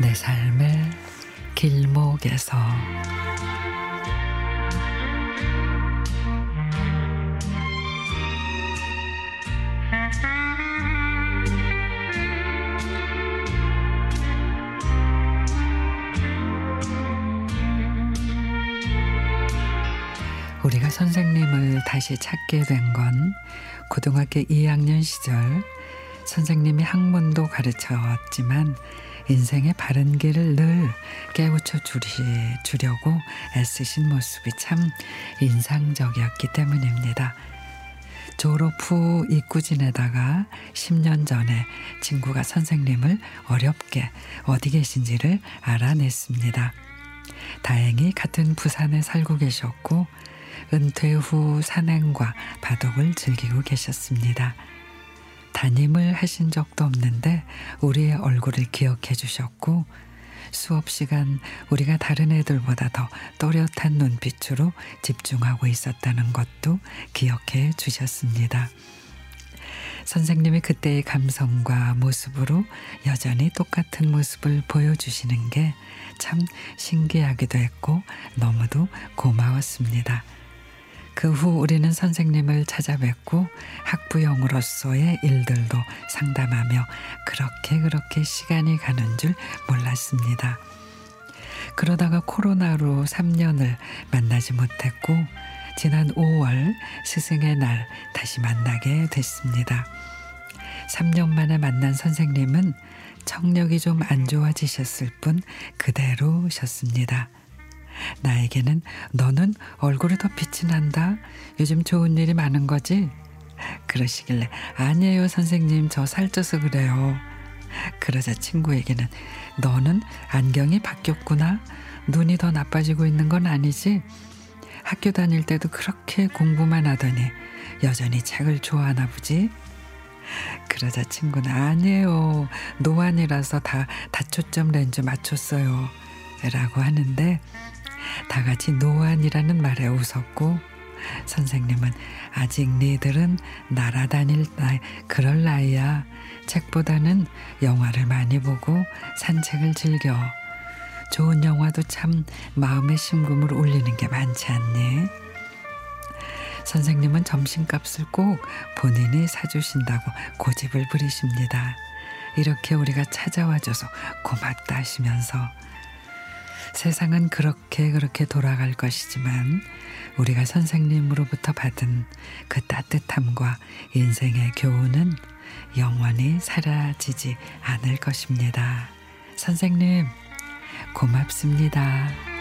선생님께서. 우리가 선생님을 다시 찾게 된 건 고등학교 2학년 시절 선생님이 학문도 가르쳤지만 인생의 바른 길을 늘 깨우쳐 주리, 주려고 애쓰신 모습이 참 인상적이었기 때문입니다. 졸업 후 잊고 지내다가 10년 전에 친구가 선생님을 어렵게 어디 계신지를 알아냈습니다. 다행히 같은 부산에 살고 계셨고 은퇴 후 산행과 바둑을 즐기고 계셨습니다. 담임을 하신 적도 없는데 우리의 얼굴을 기억해 주셨고 수업 시간 우리가 다른 애들보다 더 또렷한 눈빛으로 집중하고 있었다는 것도 기억해 주셨습니다. 선생님이 그때의 감성과 모습으로 여전히 똑같은 모습을 보여주시는 게 참 신기하기도 했고 너무도 고마웠습니다. 그 후 우리는 선생님을 찾아뵙고 학부형으로서의 일들도 상담하며 그렇게 그렇게 시간이 가는 줄 몰랐습니다. 그러다가 코로나로 3년을 만나지 못했고 지난 5월 스승의 날 다시 만나게 됐습니다. 3년 만에 만난 선생님은 청력이 좀 안 좋아지셨을 뿐 그대로셨습니다. 나에게는 너는 얼굴이 더 빛이 난다. 요즘 좋은 일이 많은 거지? 그러시길래 아니에요 선생님 저 살쪄서 그래요. 그러자 친구에게는 너는 안경이 바뀌었구나. 눈이 더 나빠지고 있는 건 아니지? 학교 다닐 때도 그렇게 공부만 하더니 여전히 책을 좋아하나 보지? 그러자 친구는 아니에요. 노안이라서 다 다초점 렌즈 맞췄어요. 라고 하는데 다 같이 노안이라는 말에 웃었고 선생님은 아직 니들은 날아다닐 나이 그럴 나이야. 책보다는 영화를 많이 보고 산책을 즐겨. 좋은 영화도 참 마음의 심금을 울리는 게 많지 않니? 선생님은 점심값을 꼭 본인이 사주신다고 고집을 부리십니다. 이렇게 우리가 찾아와줘서 고맙다 하시면서 세상은 그렇게 그렇게 돌아갈 것이지만 우리가 선생님으로부터 받은 그 따뜻함과 인생의 교훈은 영원히 사라지지 않을 것입니다. 선생님, 고맙습니다.